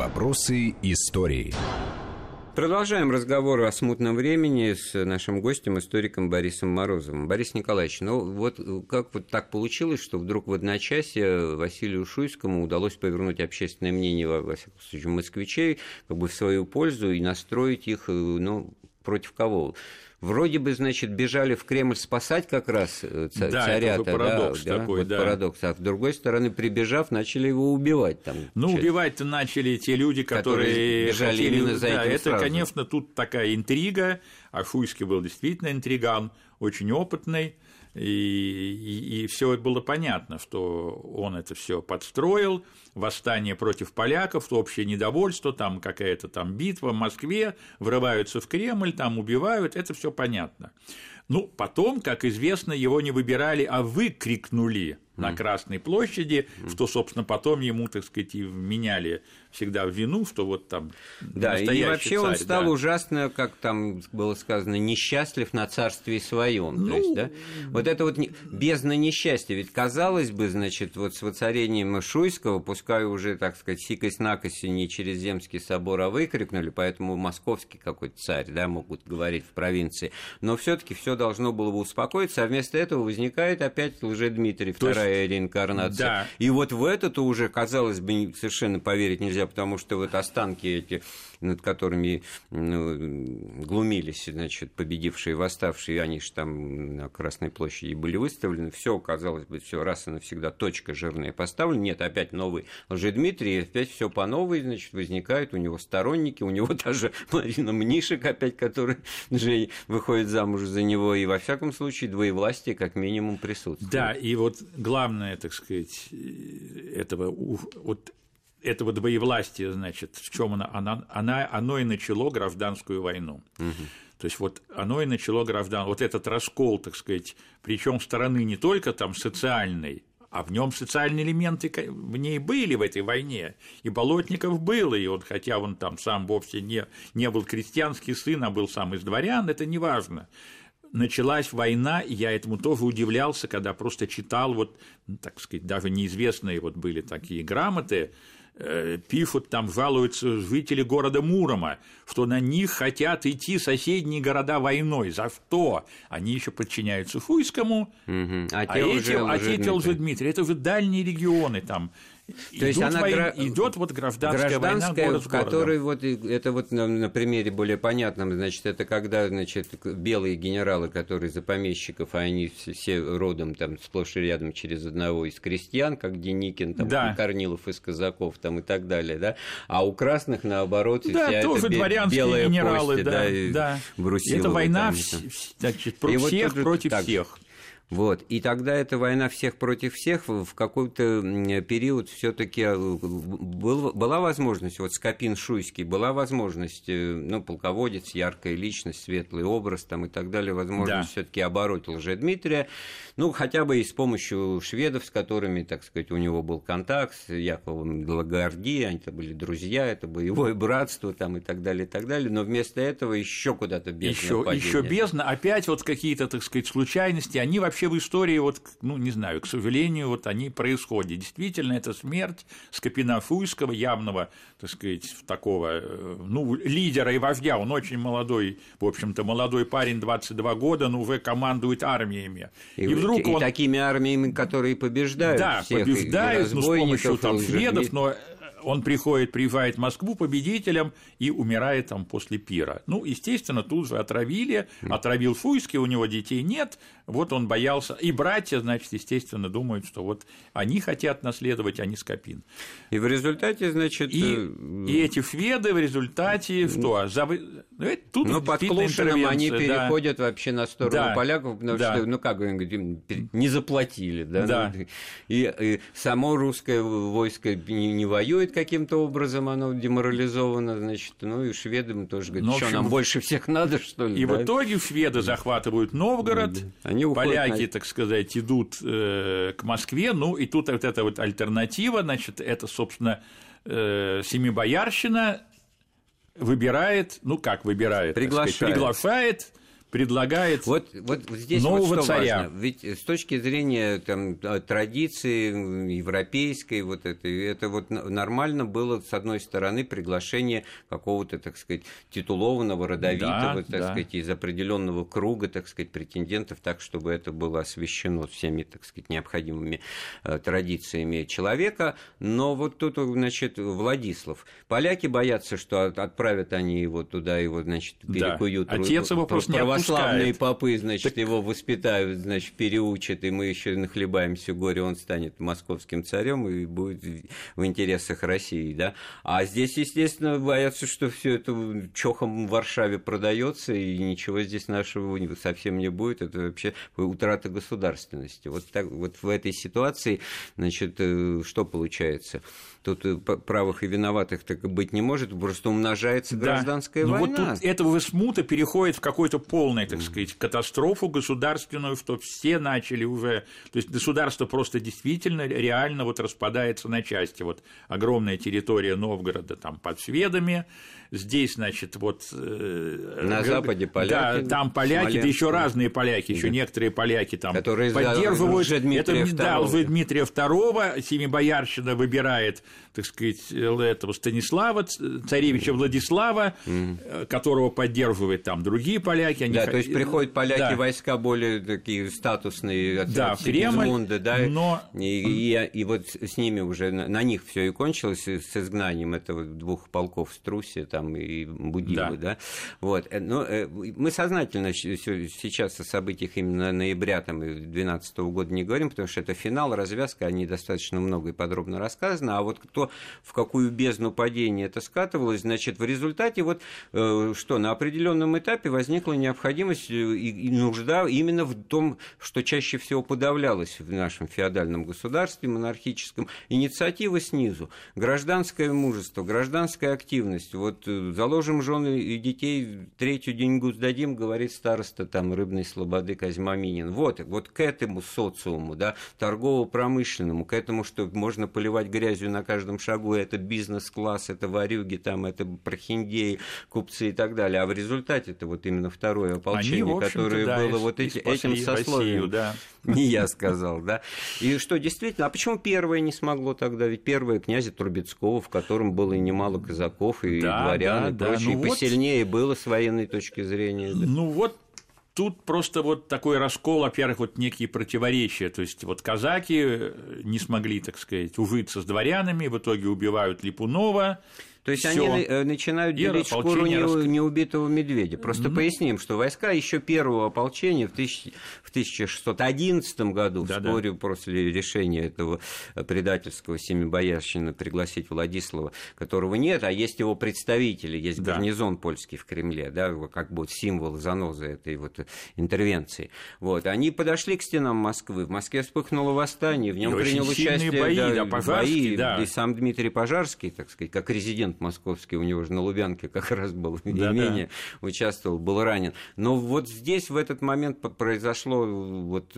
Вопросы истории. Продолжаем разговор о смутном времени с нашим гостем, историком Борисом Морозовым. Борис Николаевич, ну вот как вот так получилось, что вдруг в одночасье Василию Шуйскому удалось повернуть общественное мнение, во всяком случае, москвичей, как бы в свою пользу и настроить их, э, ну, против кого? Вроде бы, значит, бежали в Кремль спасать как раз э, ца- да. Это парадокс да, такой, вот да. парадокс. А с другой стороны, прибежав, начали его убивать там. Ну, часть. убивать-то начали те люди, которые, Которые бежали хотели... именно за да, этим это, сразу. конечно, тут такая интрига, а Шуйский был действительно интриган, очень опытный, и, и, и все было понятно, что он это все подстроил, восстание против поляков, общее недовольство, там какая-то там битва в Москве, врываются в Кремль, там убивают, это все понятно. Ну, потом, как известно, его не выбирали, а выкрикнули на Красной площади, что, собственно, потом ему, так сказать, и вменяли всегда в вину, что вот там Да, и вообще он царь, стал да. ужасно, как там было сказано, несчастлив на царстве своем. То Ну, есть, да? Вот это вот бездна несчастья. Ведь казалось бы, значит, вот с воцарением Шуйского, пускай уже, так сказать, сикость-накость не через Земский собор, а выкрикнули, поэтому московский какой-то царь, да, могут говорить в провинции. Но все таки все должно было бы успокоиться, а вместо этого возникает опять Лжедмитрий, То есть- вторая реинкарнация. Да. И вот в это-то уже, казалось бы, совершенно поверить нельзя, потому что вот останки эти, над которыми ну, глумились, значит, победившие, восставшие, они же там на Красной площади были выставлены, все, казалось бы, все раз и навсегда точка жирная поставлена, нет, опять новый Лжедмитрий, опять все по новой, значит, возникают у него сторонники, у него даже Марина Мнишек опять, который же выходит замуж за него, и во всяком случае двоевластие как минимум присутствует. Да, и вот главное, так сказать, э, этого, вот этого двоевластия, значит, в чем она, она, она, оно и начало гражданскую войну. То есть вот оно и начало граждан, вот этот раскол, так сказать, причем стороны не только там социальной, а в нем социальные элементы в ней были в этой войне. И Болотников был, и он, хотя он там сам вовсе не, не был крестьянский сын, а был сам из дворян, это не важно. Началась война, я этому тоже удивлялся, когда просто читал, вот, ну, так сказать, даже неизвестные вот были такие грамоты, э, пишут, там жалуются жители города Мурома, что на них хотят идти соседние города войной. За что? Они еще подчиняются Фуйскому, Мгм. А, а те эти, уже а те Лжедмитрий. Лжедмитрий, это же дальние регионы там. То есть она войн- идет вот гражданская, война Гражданская, город с в которой вот это вот на, на примере более понятном, значит, это когда, значит, белые генералы, которые за помещиков, а они все, родом там сплошь и рядом через одного из крестьян, как Деникин, там, Да. и Корнилов из казаков, там и так далее, да, а у красных наоборот Да, вся тоже эта дворянские белая генералы, кость, да, и да. Брусиловы Это война там, вс- значит, про И вот всех же против так всех. Вот. И тогда эта война всех против всех в какой-то период все-таки была возможность, вот Скопин Шуйский, была возможность, э, ну, полководец, яркая личность, светлый образ там и так далее, возможность Да. все-таки обороть Лжедмитрия, ну, хотя бы и с помощью шведов, с которыми, так сказать, у него был контакт, с Яковом Лагарди, они это были друзья, это боевое братство там и так далее, и так далее, но вместо этого еще куда-то бездна Еще, еще бездна, опять вот какие-то, так сказать, случайности, они вообще в истории, вот, ну, не знаю, к сожалению, вот они происходят. Действительно, это смерть Скопина Фуйского, явного, так сказать, такого, э, ну, лидера и вождя, он очень молодой, в общем-то, молодой парень, 22 года, но уже командует армиями. И, И, вдруг и он... такими армиями, которые побеждают Да, всех, и ну, с помощью там шведов, но он приходит, приезжает в Москву победителем и умирает там после пира. Ну, естественно, тут же отравили, отравил Фуйский, у него детей нет, вот он боялся. И братья, значит, естественно, думают, что вот они хотят наследовать, а не Скопин. И в результате, значит, И, э, и эти шведы в результате что? Завы- ну, это тут ну, под Клушиным они да. переходят вообще на сторону Да, поляков, потому да. что, ну как не заплатили, да? Да. Ну, и, и само русское войско не, не воюет каким-то образом, оно деморализовано, значит, ну и шведам тоже говорят, Ну, что нам больше всех надо, что ли? И да? в итоге шведы захватывают Новгород, Они поляки, на- так сказать, идут э, к Москве, ну и тут вот эта вот альтернатива, значит, это, собственно, э, Семибоярщина выбирает, ну как выбирает, так сказать, Приглашает. Предлагает вот, вот здесь нового вот что царя. Важно. Ведь с точки зрения там, традиции европейской, вот это, это вот нормально было, с одной стороны, приглашение какого-то, так сказать, титулованного, родовитого, да, так да. сказать, из определенного круга, так сказать, претендентов, так, чтобы это было освещено всеми, так сказать, необходимыми э, традициями человека. Но вот тут, значит, Владислав. Поляки боятся, что отправят они его туда, его, значит, перекуют. Да. Отец его просто православные попы, значит, так... его воспитают, значит, переучат, и мы еще нахлебаем все горе, он станет московским царем и будет в интересах России, да. А здесь, естественно, боятся, что все это чохом в Варшаве продается, и ничего здесь нашего совсем не будет. Это вообще утрата государственности. Вот, так, вот в этой ситуации, значит, э, что получается? Тут э, правых и виноватых так быть не может, просто умножается да. гражданская Но война. Вот тут этого смута переходит в какой-то полный, так сказать, катастрофу государственную, что все начали уже, то есть государство просто действительно реально вот распадается на части. Вот огромная территория Новгорода там под Шведами, здесь, значит, вот... Э, на западе поляки. Да, там поляки, да еще разные поляки, еще да. некоторые поляки там Которые поддерживают... Это, да, Дмитрия II, Семибоярщина выбирает так сказать, этого Станислава, царевича Владислава, mm. которого поддерживают там другие поляки. Они... Да, то есть приходят поляки, да. войска более такие статусные от, да, от Кремль, да, но... и, и, и вот с ними уже, на, них все и кончилось, с изгнанием этого двух полков Струси там, и Будилы, да. да? Вот. Э, но э, мы сознательно сейчас о событиях именно ноября там, 2012 года не говорим, потому что это финал, развязка, они достаточно много и подробно рассказаны, а вот кто в какую бездну падения это скатывалось, значит, в результате вот э, что, на определенном этапе возникла необходимость э, и, и нужда именно в том, что чаще всего подавлялось в нашем феодальном государстве, монархическом, инициатива снизу, гражданское мужество, гражданская активность. Вот э, заложим жены и детей, третью деньгу сдадим, говорит староста там рыбной слободы Козьма Минин. Вот, вот к этому социуму, да, торгово-промышленному, к этому, что можно поливать грязью на каждом шагу, это бизнес-класс, это варюги, там, это прохиндеи, купцы и так далее. А в результате это вот именно второе ополчение, Они, которое да, было вот эти, этим сословием. Россию, да. Не я сказал, да. И что действительно, а почему первое не смогло тогда? Ведь первое князя Трубецкого, в котором было и немало казаков, и да, дворян, да, и прочее, да. ну и посильнее вот... было с военной точки зрения. Да. Ну вот тут просто вот такой раскол, во-первых, вот некие противоречия. То есть вот казаки не смогли, так сказать, ужиться с дворянами, в итоге убивают Липунова. То есть Всё. они э, начинают делить шкуру не, неубитого медведя. Просто mm-hmm. поясним, что войска еще первого ополчения в, тысяч... в 1611 году, да, вскоре после решения этого предательского семибоярщины пригласить Владислава, которого нет, а есть его представители, есть да. гарнизон польский в Кремле, да, как бы символ занозы этой вот интервенции. Вот. Они подошли к стенам Москвы, в Москве вспыхнуло восстание, в нем принял участие бои, да, да, бои, да. и сам Дмитрий Пожарский, так сказать, как резидент президент московский, у него же на Лубянке как раз был да, имение, да. участвовал, был ранен. Но вот здесь в этот момент произошло, вот,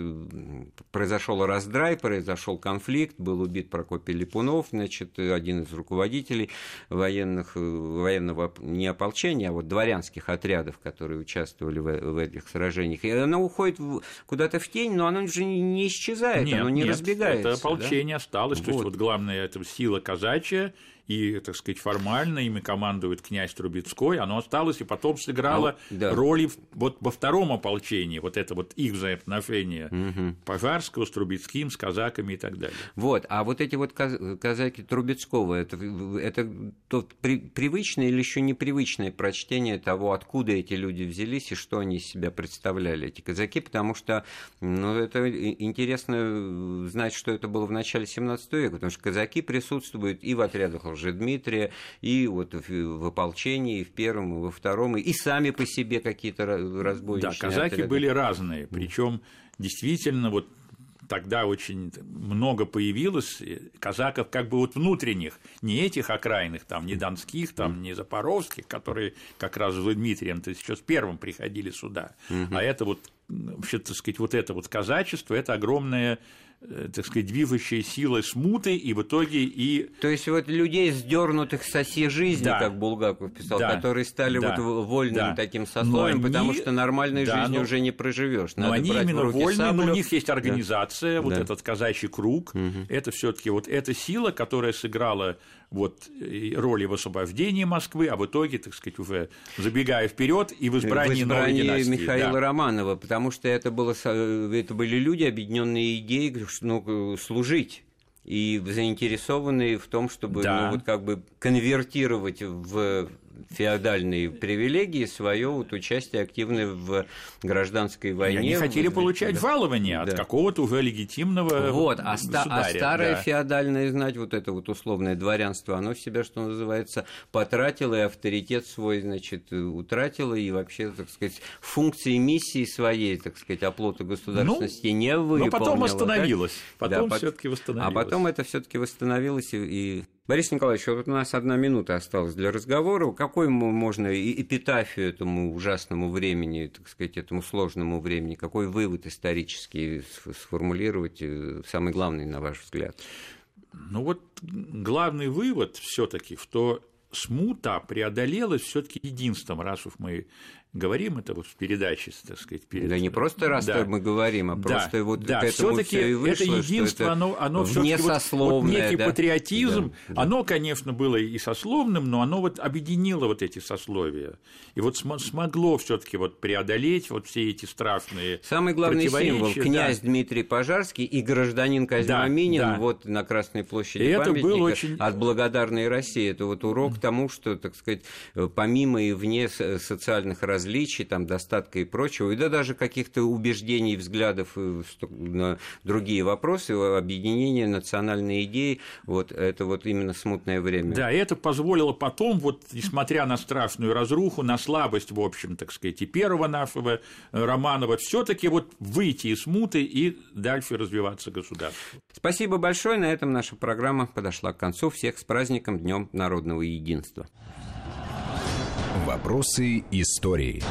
произошел раздрай, произошел конфликт, был убит Прокопий Липунов, значит, один из руководителей военных, военного не ополчения, а вот дворянских отрядов, которые участвовали в, в этих сражениях. И оно уходит куда-то в тень, но оно уже не исчезает, нет, оно не нет, разбегается. Это ополчение да? осталось, вот. то есть вот главное это сила казачья, и, так сказать, формально ими командует князь Трубецкой, оно осталось и потом сыграло а, да. роли вот во втором ополчении, вот это вот их взаимоотношения угу. Пожарского с Трубецким, с казаками и так далее. Вот, а вот эти вот казаки Трубецкого, это, это тот при, привычное или еще непривычное прочтение того, откуда эти люди взялись и что они из себя представляли, эти казаки, потому что ну, это интересно знать, что это было в начале 17 века, потому что казаки присутствуют и в отрядах Лжедмитрия, и вот в ополчении, и в первом, и во втором, и сами по себе какие-то разбойничные. Да, казаки отряды. были разные, причем действительно вот тогда очень много появилось казаков как бы вот внутренних, не этих окраинных, там, не донских, там, не запорожских, которые как раз с Дмитрием то есть еще с первым приходили сюда, а это вот вообще, так сказать, вот это вот казачество, это огромное так сказать, движущая сила смуты, и в итоге и... То есть вот людей, сдернутых с оси жизни, да. как Булгаков писал, да. которые стали да. вот вольным да. таким сословием, они... потому что нормальной да, жизни но... уже не проживешь. Но они именно вольные, но у них есть организация, да. вот да. этот казачий круг, угу. это все таки вот эта сила, которая сыграла вот роли в освобождении Москвы, а в итоге, так сказать, уже забегая вперед и в избрании, в избрании новой династии. Михаила да. Романова, потому что это, было, это были люди, объединенные идеей ну, служить и заинтересованные в том, чтобы да. ну, вот как бы конвертировать в феодальные привилегии свое вот участие активное в гражданской войне. Они хотели вот, получать да. жалование от да. какого-то уже легитимного Вот, а, ста- а старое да. феодальное знать, вот это вот условное дворянство, оно в себя, что называется, потратило и авторитет свой, значит, утратило, и вообще, так сказать, функции миссии своей, так сказать, оплота государственности ну, не выполнило. Но потом остановилось. Да? Потом да, все-таки восстановилось. А потом это все-таки восстановилось и Борис Николаевич, вот у нас одна минута осталась для разговора. Какой можно эпитафию этому ужасному времени, так сказать, этому сложному времени, какой вывод исторический сформулировать, э, самый главный, на ваш взгляд? Ну вот главный вывод все-таки, что смута преодолелась все-таки единством, раз уж говорим это вот в передаче, так сказать. Перед... Да не просто раз да. мы говорим, а просто да. вот да. к этому все-таки все и вышло, это единство, это оно, оно все-таки вот, вот некий да? патриотизм, да. оно, конечно, было и сословным, но оно вот объединило вот эти сословия и вот смогло все-таки вот преодолеть вот все эти страшные Самый главный символ князь да. Дмитрий Пожарский и гражданин Козьма да, Минин да. вот на Красной площади и памятника это был очень... от благодарной России. Это вот урок тому, что, так сказать, помимо и вне социальных различий различий, там, достатка и прочего, и да, даже каких-то убеждений, взглядов э, на другие вопросы, объединение национальной идеи, вот это вот именно смутное время. Да, и это позволило потом, вот, несмотря на страшную разруху, на слабость, в общем, так сказать, и первого нашего э, Романова, все таки вот выйти из смуты и дальше развиваться государству. Спасибо большое. На этом наша программа подошла к концу. Всех с праздником Днем народного единства. Вопросы истории.